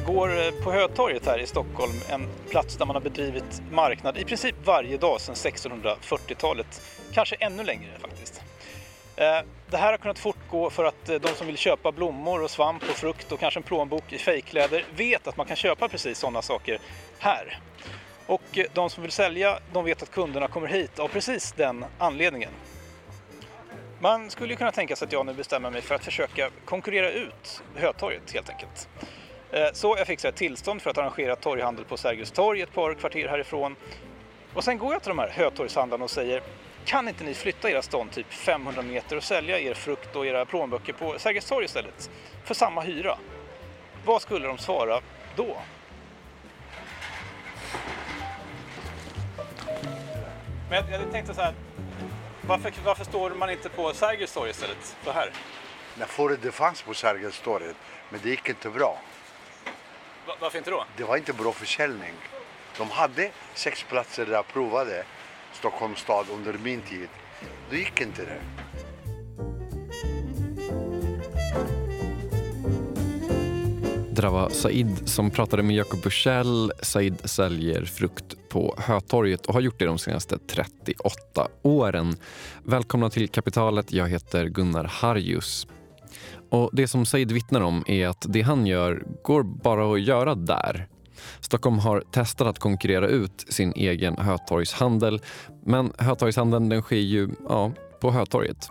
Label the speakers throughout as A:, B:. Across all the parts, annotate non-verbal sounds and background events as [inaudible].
A: Jag går eh, på Hötorget här i Stockholm, en plats där man har bedrivit marknad i princip varje dag sedan 1640-talet. Kanske ännu längre faktiskt. Eh, det här har kunnat fortgå för att eh, de som vill köpa blommor och svamp och frukt och kanske en plånbok i fejkkläder vet att man kan köpa precis sådana saker här. Och de som vill sälja, de vet att kunderna kommer hit av precis den anledningen. Man skulle kunna tänka sig att jag nu bestämmer mig för att försöka konkurrera ut Hötorget helt enkelt. Eh, så jag fixar ett tillstånd för att arrangera torghandel på Sergels torg ett par kvarter härifrån. Och sen går jag till de här Hötorgshandlarna och säger kan inte ni flytta era stånd typ 500 meter och sälja er frukt och era plånböcker på Sergels torg istället? För samma hyra. Vad skulle de svara då? Men jag, jag tänkte så här, varför, varför står man inte på Sergels torg istället? Så här.
B: Nej, förut det fanns på Sergels torg, men det gick inte bra.
A: Va- varför inte då?
B: Det var inte bra försäljning. De hade sex platser där jag provade Stockholms stad under min tid. Då gick inte det.
C: Det där var Said som pratade med Jakob Bursell. Said säljer frukt på Hötorget och har gjort det de senaste 38 åren. Välkomna till Kapitalet. Jag heter Gunnar Harjus. Och Det som Said vittnar om är att det han gör går bara att göra där. Stockholm har testat att konkurrera ut sin egen Hötorgshandel men Hötorgshandeln den sker ju ja, på Hötorget.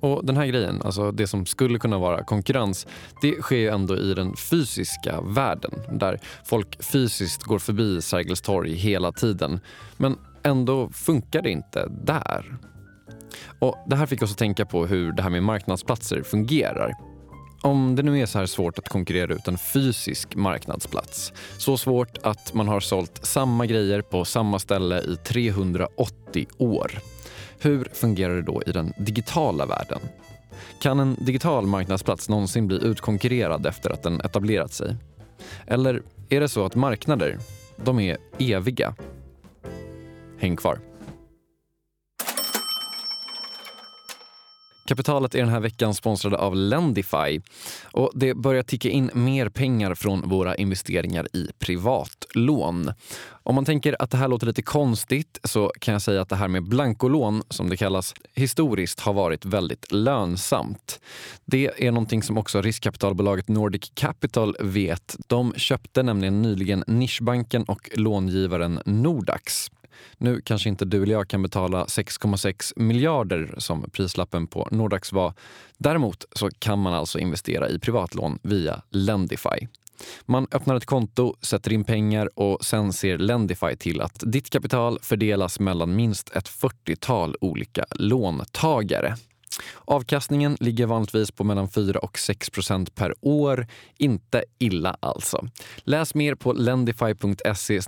C: Och den här grejen, alltså det som skulle kunna vara konkurrens, det sker ju ändå i den fysiska världen där folk fysiskt går förbi Sergels torg hela tiden. Men ändå funkar det inte där. Och Det här fick oss att tänka på hur det här med marknadsplatser fungerar. Om det nu är så här svårt att konkurrera ut en fysisk marknadsplats, så svårt att man har sålt samma grejer på samma ställe i 380 år. Hur fungerar det då i den digitala världen? Kan en digital marknadsplats någonsin bli utkonkurrerad efter att den etablerat sig? Eller är det så att marknader, de är eviga? Häng kvar. Kapitalet är den här veckan sponsrade av Lendify. Och det börjar ticka in mer pengar från våra investeringar i privatlån. Om man tänker att det här låter lite konstigt så kan jag säga att det här med blankolån, som det kallas, historiskt har varit väldigt lönsamt. Det är någonting som också riskkapitalbolaget Nordic Capital vet. De köpte nämligen nyligen nischbanken och långivaren Nordax. Nu kanske inte du eller jag kan betala 6,6 miljarder som prislappen på Nordax var. Däremot så kan man alltså investera i privatlån via Lendify. Man öppnar ett konto, sätter in pengar och sen ser Lendify till att ditt kapital fördelas mellan minst ett 40-tal olika låntagare. Avkastningen ligger vanligtvis på mellan 4 och 6 procent per år. Inte illa alltså. Läs mer på lendify.se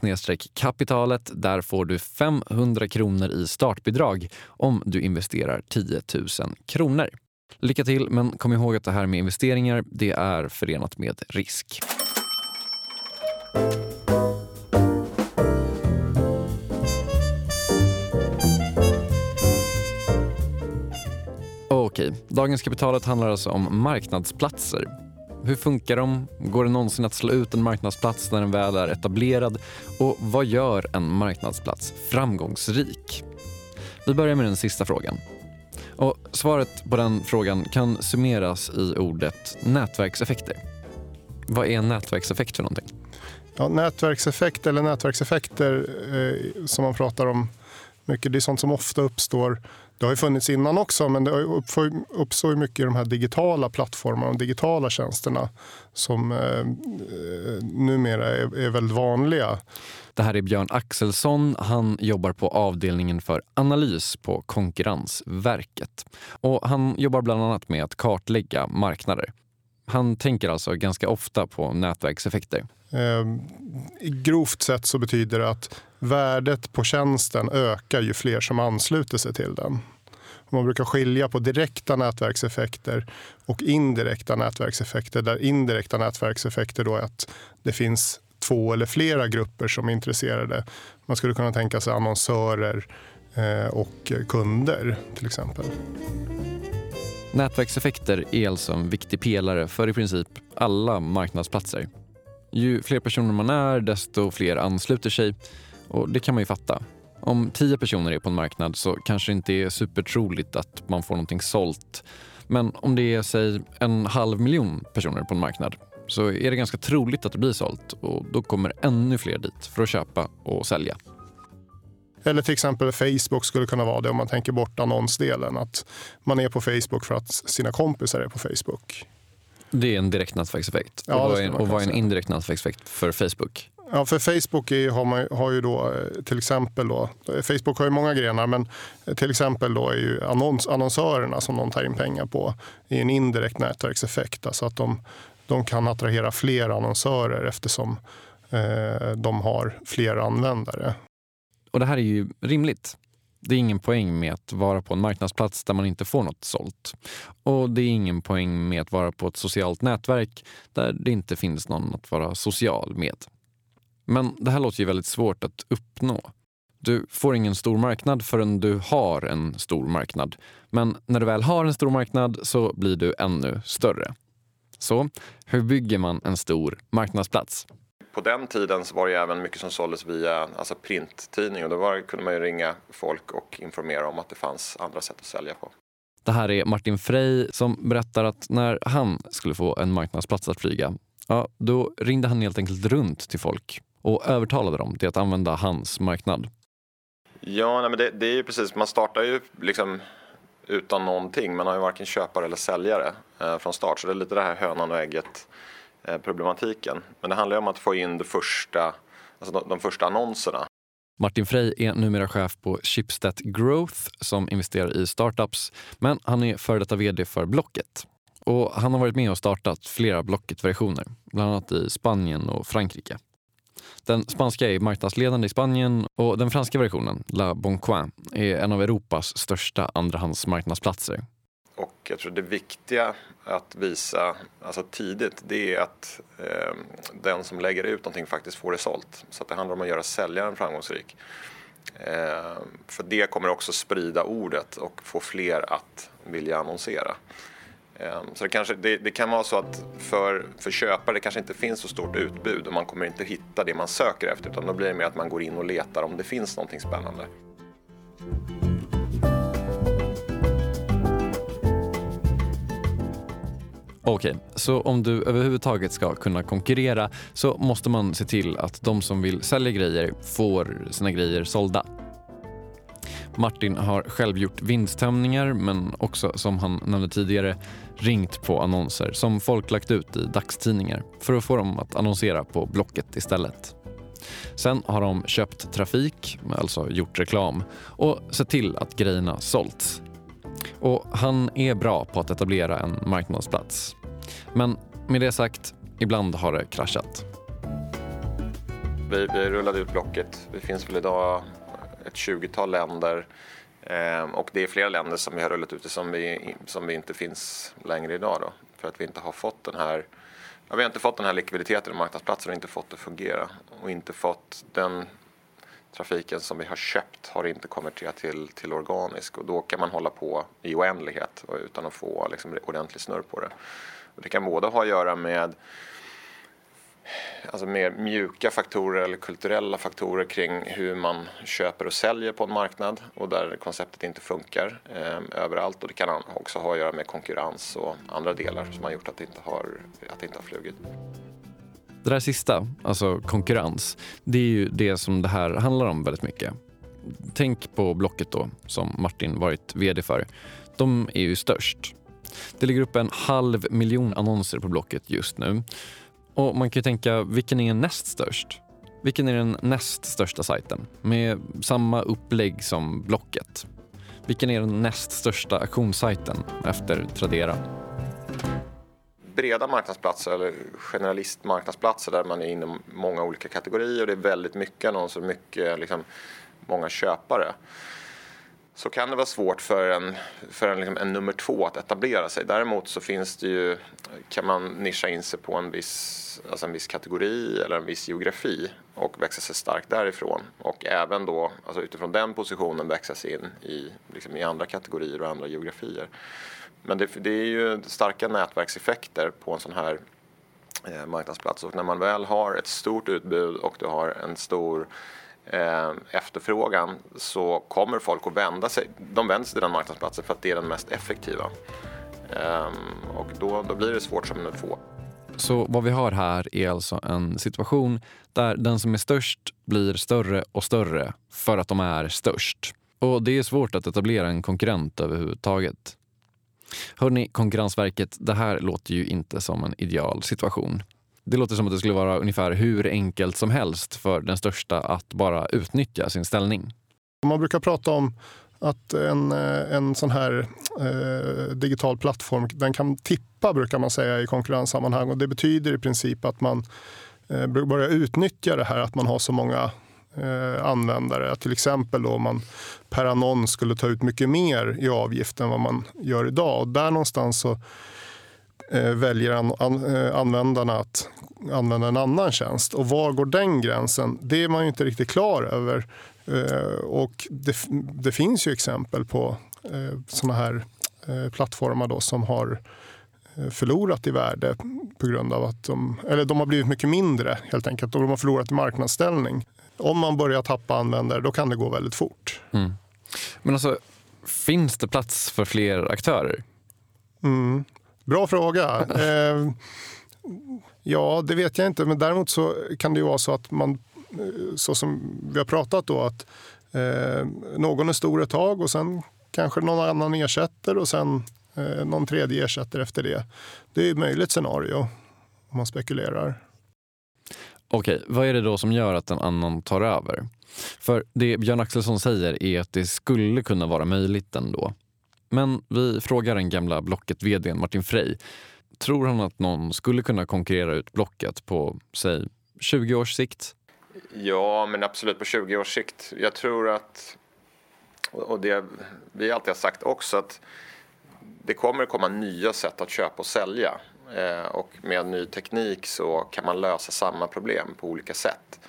C: kapitalet. Där får du 500 kronor i startbidrag om du investerar 10 000 kronor. Lycka till, men kom ihåg att det här med investeringar det är förenat med risk. Okej, dagens kapitalet handlar alltså om marknadsplatser. Hur funkar de? Går det någonsin att slå ut en marknadsplats när den väl är etablerad? Och vad gör en marknadsplats framgångsrik? Vi börjar med den sista frågan. Och svaret på den frågan kan summeras i ordet nätverkseffekter. Vad är en nätverkseffekt för någonting?
D: Ja, nätverkseffekt eller nätverkseffekter eh, som man pratar om mycket, det är sånt som ofta uppstår. Det har ju funnits innan också, men det uppstår, ju mycket i de här digitala plattformarna och digitala tjänsterna som eh, numera är, är väldigt vanliga.
C: Det här är Björn Axelsson. Han jobbar på avdelningen för analys på Konkurrensverket. Och han jobbar bland annat med att kartlägga marknader. Han tänker alltså ganska ofta på nätverkseffekter.
D: Eh, grovt sett så betyder det att värdet på tjänsten ökar ju fler som ansluter sig till den. Man brukar skilja på direkta nätverkseffekter och indirekta nätverkseffekter. Där indirekta nätverkseffekter då är att det finns två eller flera grupper som är intresserade. Man skulle kunna tänka sig annonsörer eh, och kunder till exempel.
C: Nätverkseffekter är alltså en viktig pelare för i princip alla marknadsplatser. Ju fler personer man är, desto fler ansluter sig. Och det kan man ju fatta. Om tio personer är på en marknad så kanske det inte är supertroligt att man får någonting sålt. Men om det är säg en halv miljon personer på en marknad så är det ganska troligt att det blir sålt och då kommer ännu fler dit för att köpa och sälja.
D: Eller till exempel Facebook skulle kunna vara det om man tänker bort annonsdelen. Att man är på Facebook för att sina kompisar är på Facebook.
C: Det är en direkt nätverkseffekt.
D: Ja,
C: och vad är,
D: man
C: och vad är en indirekt nätverkseffekt för Facebook?
D: Ja, för Facebook är, har, man, har ju då eh, till exempel då, Facebook har ju många grenar men till exempel då är ju annons, annonsörerna som de tar in pengar på är en indirekt nätverkseffekt. Alltså att de, de kan attrahera fler annonsörer eftersom eh, de har fler användare.
C: Och det här är ju rimligt. Det är ingen poäng med att vara på en marknadsplats där man inte får något sålt. Och det är ingen poäng med att vara på ett socialt nätverk där det inte finns någon att vara social med. Men det här låter ju väldigt svårt att uppnå. Du får ingen stor marknad förrän du har en stor marknad. Men när du väl har en stor marknad så blir du ännu större. Så hur bygger man en stor marknadsplats?
E: På den tiden var det även mycket som såldes via alltså printtidning och då var, kunde man ringa folk och informera om att det fanns andra sätt att sälja på.
C: Det här är Martin Frey som berättar att när han skulle få en marknadsplats att flyga, ja, då ringde han helt enkelt runt till folk och övertalade dem till att använda hans marknad.
E: Ja, nej, men det, det är ju precis, man startar ju liksom utan någonting. Man har ju varken köpare eller säljare eh, från start. Så det är lite det här hönan och ägget eh, problematiken. Men det handlar ju om att få in det första, alltså de, de första annonserna.
C: Martin Frey är numera chef på Schibsted Growth som investerar i startups. Men han är före detta vd för Blocket. Och han har varit med och startat flera Blocket-versioner, bland annat i Spanien och Frankrike. Den spanska är marknadsledande i Spanien och den franska versionen, La Boncoin, är en av Europas största andrahandsmarknadsplatser.
E: Och jag tror det viktiga att visa alltså tidigt det är att eh, den som lägger ut någonting faktiskt får det sålt. Så att det handlar om att göra säljaren framgångsrik. Eh, för det kommer också sprida ordet och få fler att vilja annonsera. Ehm, så det, kanske, det, det, kan vara så att för, för köpare det kanske inte finns så stort utbud och man kommer inte hitta det man söker efter utan då blir det mer att man går in och letar om det finns någonting spännande.
C: Okej, så om du överhuvudtaget ska kunna konkurrera så måste man se till att de som vill sälja grejer får sina grejer sålda. Martin har själv gjort vinsttömningar men också, som han nämnde tidigare, ringt på annonser som folk lagt ut i dagstidningar för att få dem att annonsera på Blocket istället. Sen har de köpt trafik, alltså gjort reklam och sett till att grejerna sålts. Och han är bra på att etablera en marknadsplats. Men med det sagt, ibland har det kraschat.
E: Vi, vi rullade ut Blocket. Det finns väl idag ett 20-tal länder ehm, och det är flera länder som vi har rullat ut det som vi, som vi inte finns längre idag då, för att vi inte har fått den här ja, vi har inte fått den här likviditeten i marknadsplatser och inte fått det att fungera och inte fått den trafiken som vi har köpt har inte konverterat till, till organisk och då kan man hålla på i oändlighet utan att få liksom, ordentlig snurr på det. Och det kan både ha att göra med alltså mer mjuka faktorer eller kulturella faktorer kring hur man köper och säljer på en marknad och där konceptet inte funkar eh, överallt och det kan också ha att göra med konkurrens och andra delar som har gjort att det inte har, att det inte har flugit.
C: Det där sista, alltså konkurrens, det är ju det som det här handlar om väldigt mycket. Tänk på Blocket då, som Martin varit vd för. De är ju störst. Det ligger upp en halv miljon annonser på Blocket just nu. Och man kan ju tänka, vilken är näst störst? Vilken är den näst största sajten med samma upplägg som Blocket? Vilken är den näst största auktionssajten efter Tradera?
E: Breda marknadsplatser eller generalistmarknadsplatser där man är inom många olika kategorier och det är väldigt mycket annonser och mycket, liksom, många köpare så kan det vara svårt för en, för en, liksom en nummer två att etablera sig. Däremot så finns det ju, kan man nischa in sig på en viss, alltså en viss kategori eller en viss geografi och växa sig stark därifrån. Och även då alltså utifrån den positionen växa sig in i, liksom i andra kategorier och andra geografier. Men det, det är ju starka nätverkseffekter på en sån här eh, marknadsplats. Och när man väl har ett stort utbud och du har en stor eh, efterfrågan så kommer folk att vända sig. De vänder sig till den marknadsplatsen för att det är den mest effektiva. Eh, och då, då blir det svårt som nummer två.
C: Så vad vi har här är alltså en situation där den som är störst blir större och större för att de är störst. Och det är svårt att etablera en konkurrent överhuvudtaget. Hörni, Konkurrensverket, det här låter ju inte som en ideal situation. Det låter som att det skulle vara ungefär hur enkelt som helst för den största att bara utnyttja sin ställning.
D: Man brukar prata om att en, eh, en sån här eh, digital plattform den kan tippa, brukar man säga i konkurrenssammanhang. Och det betyder i princip att man eh, börjar utnyttja det här att man har så många eh, användare. Till exempel då om man per annons skulle ta ut mycket mer i avgift än vad man gör idag. Och där någonstans så väljer an, an, eh, användarna att använda en annan tjänst. Och var går den gränsen? Det är man ju inte riktigt klar över. Eh, och det, det, finns ju exempel på eh, såna här eh, plattformar då som har eh, förlorat i värde på grund av att de, eller de har blivit mycket mindre helt enkelt och de har förlorat i marknadsställning om man börjar tappa användare då kan det gå väldigt fort.
C: Mm. Men alltså, finns det plats för fler aktörer?
D: Mm. Bra fråga. [laughs] eh, ja, det vet jag inte. Men däremot så kan det ju vara så att man, eh, så som vi har pratat då, att eh, någon är stor ett tag och sen kanske någon annan ersätter och sen eh, någon tredje ersätter efter det. Det är ett möjligt scenario om man spekulerar.
C: Okej, vad är det då som gör att en annan tar över? För det Björn Axelsson säger är att det skulle kunna vara möjligt ändå. Men vi frågar den gamla blocket vd Martin Frey. Tror han att någon skulle kunna konkurrera ut Blocket på, säg, 20 års sikt?
E: Ja, men absolut på 20 års sikt. Jag tror att, och det vi alltid har sagt också, att det kommer att komma nya sätt att köpa och sälja. Eh, och med ny teknik så kan man lösa samma problem på olika sätt.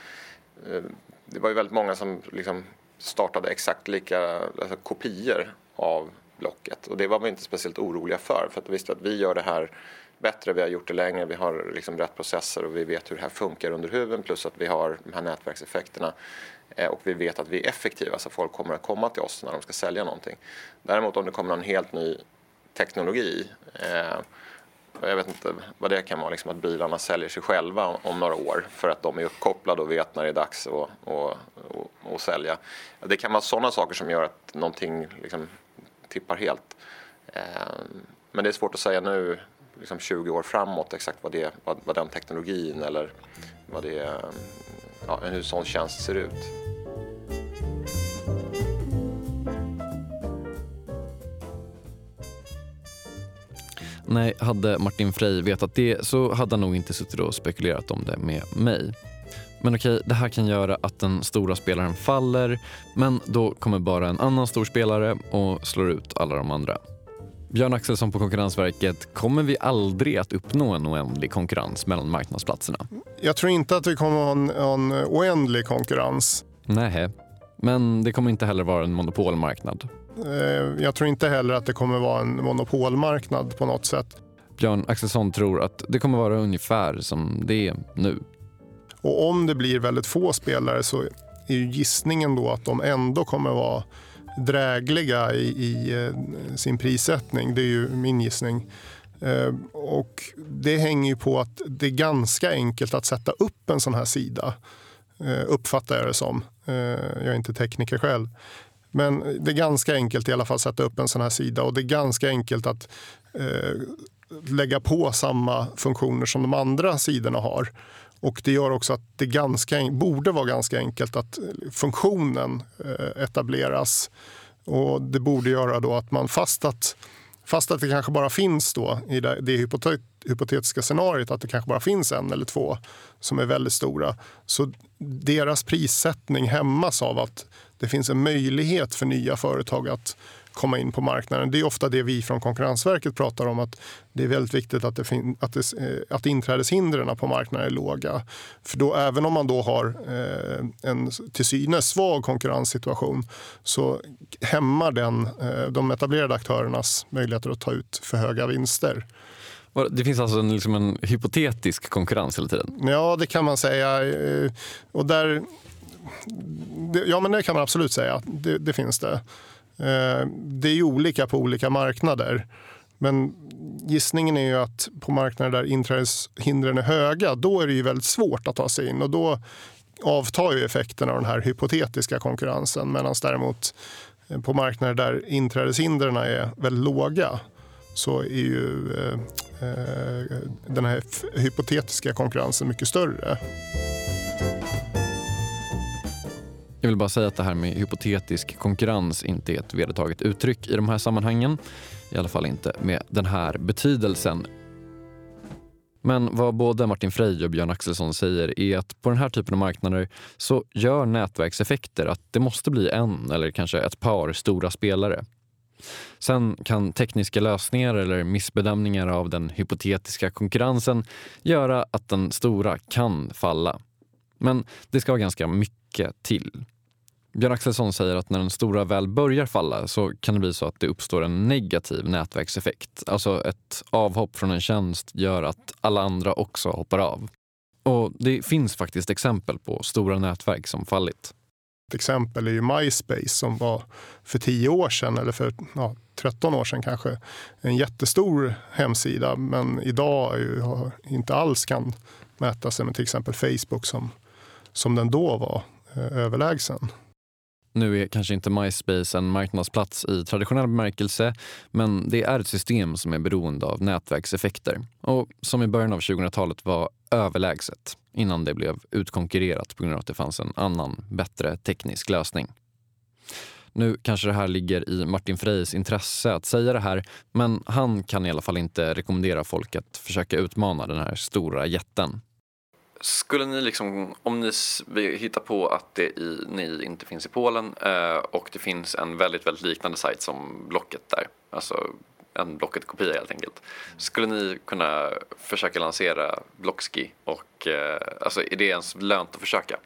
E: Eh, det var ju väldigt många som liksom startade exakt lika alltså kopior av Blocket och det var vi inte speciellt oroliga för för att vi visste att vi gör det här bättre, vi har gjort det längre, vi har liksom rätt processer och vi vet hur det här funkar under huven plus att vi har de här nätverkseffekterna eh, och vi vet att vi är effektiva så folk kommer att komma till oss när de ska sälja någonting. Däremot om det kommer någon helt ny teknologi eh, jag vet inte vad det kan vara, liksom att bilarna säljer sig själva om några år för att de är uppkopplade och vet när det är dags att, att, att, att sälja. Det kan vara sådana saker som gör att någonting liksom tippar helt. Ehm, men det är svårt att säga nu, liksom 20 år framåt, exakt vad, det, vad, vad den teknologin eller vad det, ja, hur sån tjänst ser ut.
C: Nej, hade Martin Frey vetat det så hade han nog inte suttit och spekulerat om det med mig. Men okej, det här kan göra att den stora spelaren faller men då kommer bara en annan stor spelare och slår ut alla de andra. Björn Axelsson på Konkurrensverket, kommer vi aldrig att uppnå en oändlig konkurrens mellan marknadsplatserna?
D: Jag tror inte att vi kommer ha en, en oändlig konkurrens.
C: Nej, men det kommer inte heller vara en monopolmarknad.
D: Eh, jag tror inte heller att det kommer vara en monopolmarknad på något sätt.
C: Björn Axelsson tror att det kommer vara ungefär som det är nu.
D: Och om det blir väldigt få spelare så är ju gissningen då att de ändå kommer vara drägliga i, i eh, sin prissättning. Det är ju min gissning. Eh, och det hänger ju på att det är ganska enkelt att sätta upp en sån här sida. Eh, uppfattar jag det som. Jag är inte tekniker själv. Men det är ganska enkelt i alla fall att sätta upp en sån här sida och det är ganska enkelt att eh, lägga på samma funktioner som de andra sidorna har. Och det gör också att det ganska, borde vara ganska enkelt att eh, funktionen eh, etableras. Och det borde göra då att man fast att, fast att det kanske bara finns då i det, det hypotetiska scenariot att det kanske bara finns en eller två som är väldigt stora. Så deras prissättning hämmas av att det finns en möjlighet för nya företag att komma in på marknaden. Det är ofta det vi från Konkurrensverket pratar om att det är väldigt viktigt att, det att, det, eh, att inträdeshindren på marknaden är låga. För då, även om man då har eh, en till synes svag konkurrenssituation så hämmar den eh, de etablerade aktörernas möjligheter att ta ut för höga vinster.
C: Det finns alltså en, liksom en hypotetisk konkurrens hela tiden?
D: Ja, det kan man säga. Eh, och där, ja, men det kan man absolut säga. Det, det finns det. Eh, det är ju olika på olika marknader. Men gissningen är ju att på marknader där inträdeshindren är höga, då är det ju väldigt svårt att ta sig in. Och då avtar ju effekten av den här hypotetiska konkurrensen. Medan däremot eh, på marknader där inträdeshindren är väldigt låga så är ju eh, eh den här hypotetiska konkurrensen mycket större.
C: Jag vill bara säga att det här med hypotetisk konkurrens inte är ett vedertaget uttryck i de här sammanhangen. I alla fall inte med den här betydelsen. Men vad både Martin Frey och Björn Axelsson säger är att på den här typen av marknader så gör nätverkseffekter att det måste bli en eller kanske ett par stora spelare. Sen kan tekniska lösningar eller missbedömningar av den hypotetiska konkurrensen göra att den stora kan falla. Men det ska vara ganska mycket till. Björn Axelsson säger att när den stora väl börjar falla så kan det bli så att det uppstår en negativ nätverkseffekt. Alltså ett avhopp från en tjänst gör att alla andra också hoppar av. Och det finns faktiskt exempel på stora nätverk som fallit.
D: Ett exempel är ju MySpace som var för 10 år sedan, eller för ja, 13 år sedan kanske, en jättestor hemsida men idag ju, inte alls kan mäta sig med till exempel Facebook som, som den då var eh, överlägsen.
C: Nu är kanske inte MySpace en marknadsplats i traditionell bemärkelse men det är ett system som är beroende av nätverkseffekter och som i början av 2000-talet var överlägset innan det blev utkonkurrerat på grund av att det fanns en annan, bättre teknisk lösning. Nu kanske det här ligger i Martin Freys intresse att säga det här men han kan i alla fall inte rekommendera folk att försöka utmana den här stora jätten.
E: Skulle ni liksom, om ni hittar på att det i, ni inte finns i Polen eh, och det finns en väldigt, väldigt liknande sajt som Blocket där, alltså en Blocket-kopia helt enkelt. Skulle ni kunna försöka lansera Blockski och eh, alltså är det ens lönt att försöka?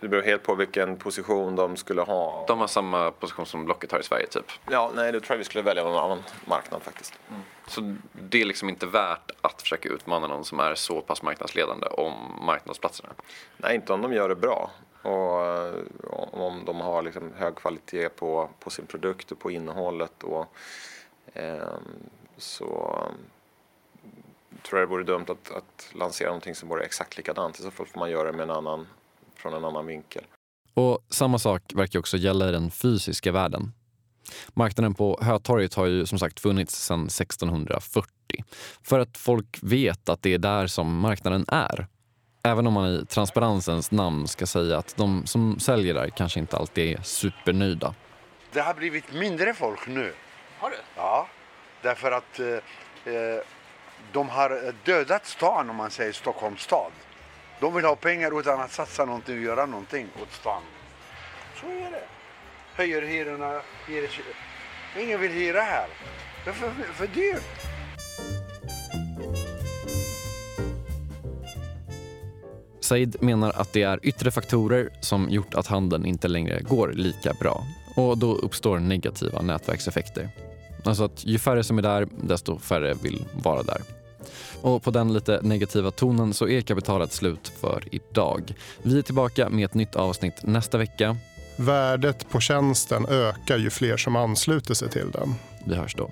F: Det beror helt på vilken position de skulle ha.
E: De har samma position som Blocket har i Sverige typ?
F: Ja, nej då tror jag vi skulle välja någon annan marknad faktiskt. Mm.
E: Så det är liksom inte värt att försöka utmana någon som är så pass marknadsledande om marknadsplatserna?
F: Nej, inte om de gör det bra. Och eh, om de har liksom hög kvalitet på, på sin produkt och på innehållet. Och, eh, så tror jag det vore dumt att, att lansera någonting som vore exakt likadant. I så fall får man göra det med en annan, från en annan vinkel.
C: Och samma sak verkar också gälla i den fysiska världen. Marknaden på Hötorget har ju som sagt funnits sedan 1640 för att folk vet att det är där som marknaden är. Även om man i transparensens namn ska säga att de som säljer där kanske inte alltid är supernöjda.
B: Det har blivit mindre folk nu.
A: Har det?
B: Ja, därför att eh, eh de har dödat stan om man säger Stockholms stad. De vill ha pengar utan att satsa någonting och göra någonting åt stan. Så är det höjer hyrorna. Ingen vill hyra här. Det är för, för dyrt.
C: Said menar att det är yttre faktorer som gjort att handeln inte längre går lika bra. Och då uppstår negativa nätverkseffekter. Alltså att ju färre som är där, desto färre vill vara där. Och på den lite negativa tonen så är kapitalet slut för idag. Vi är tillbaka med ett nytt avsnitt nästa vecka
D: värdet på tjänsten ökar ju fler som ansluter sig till den.
C: Vi hörs då.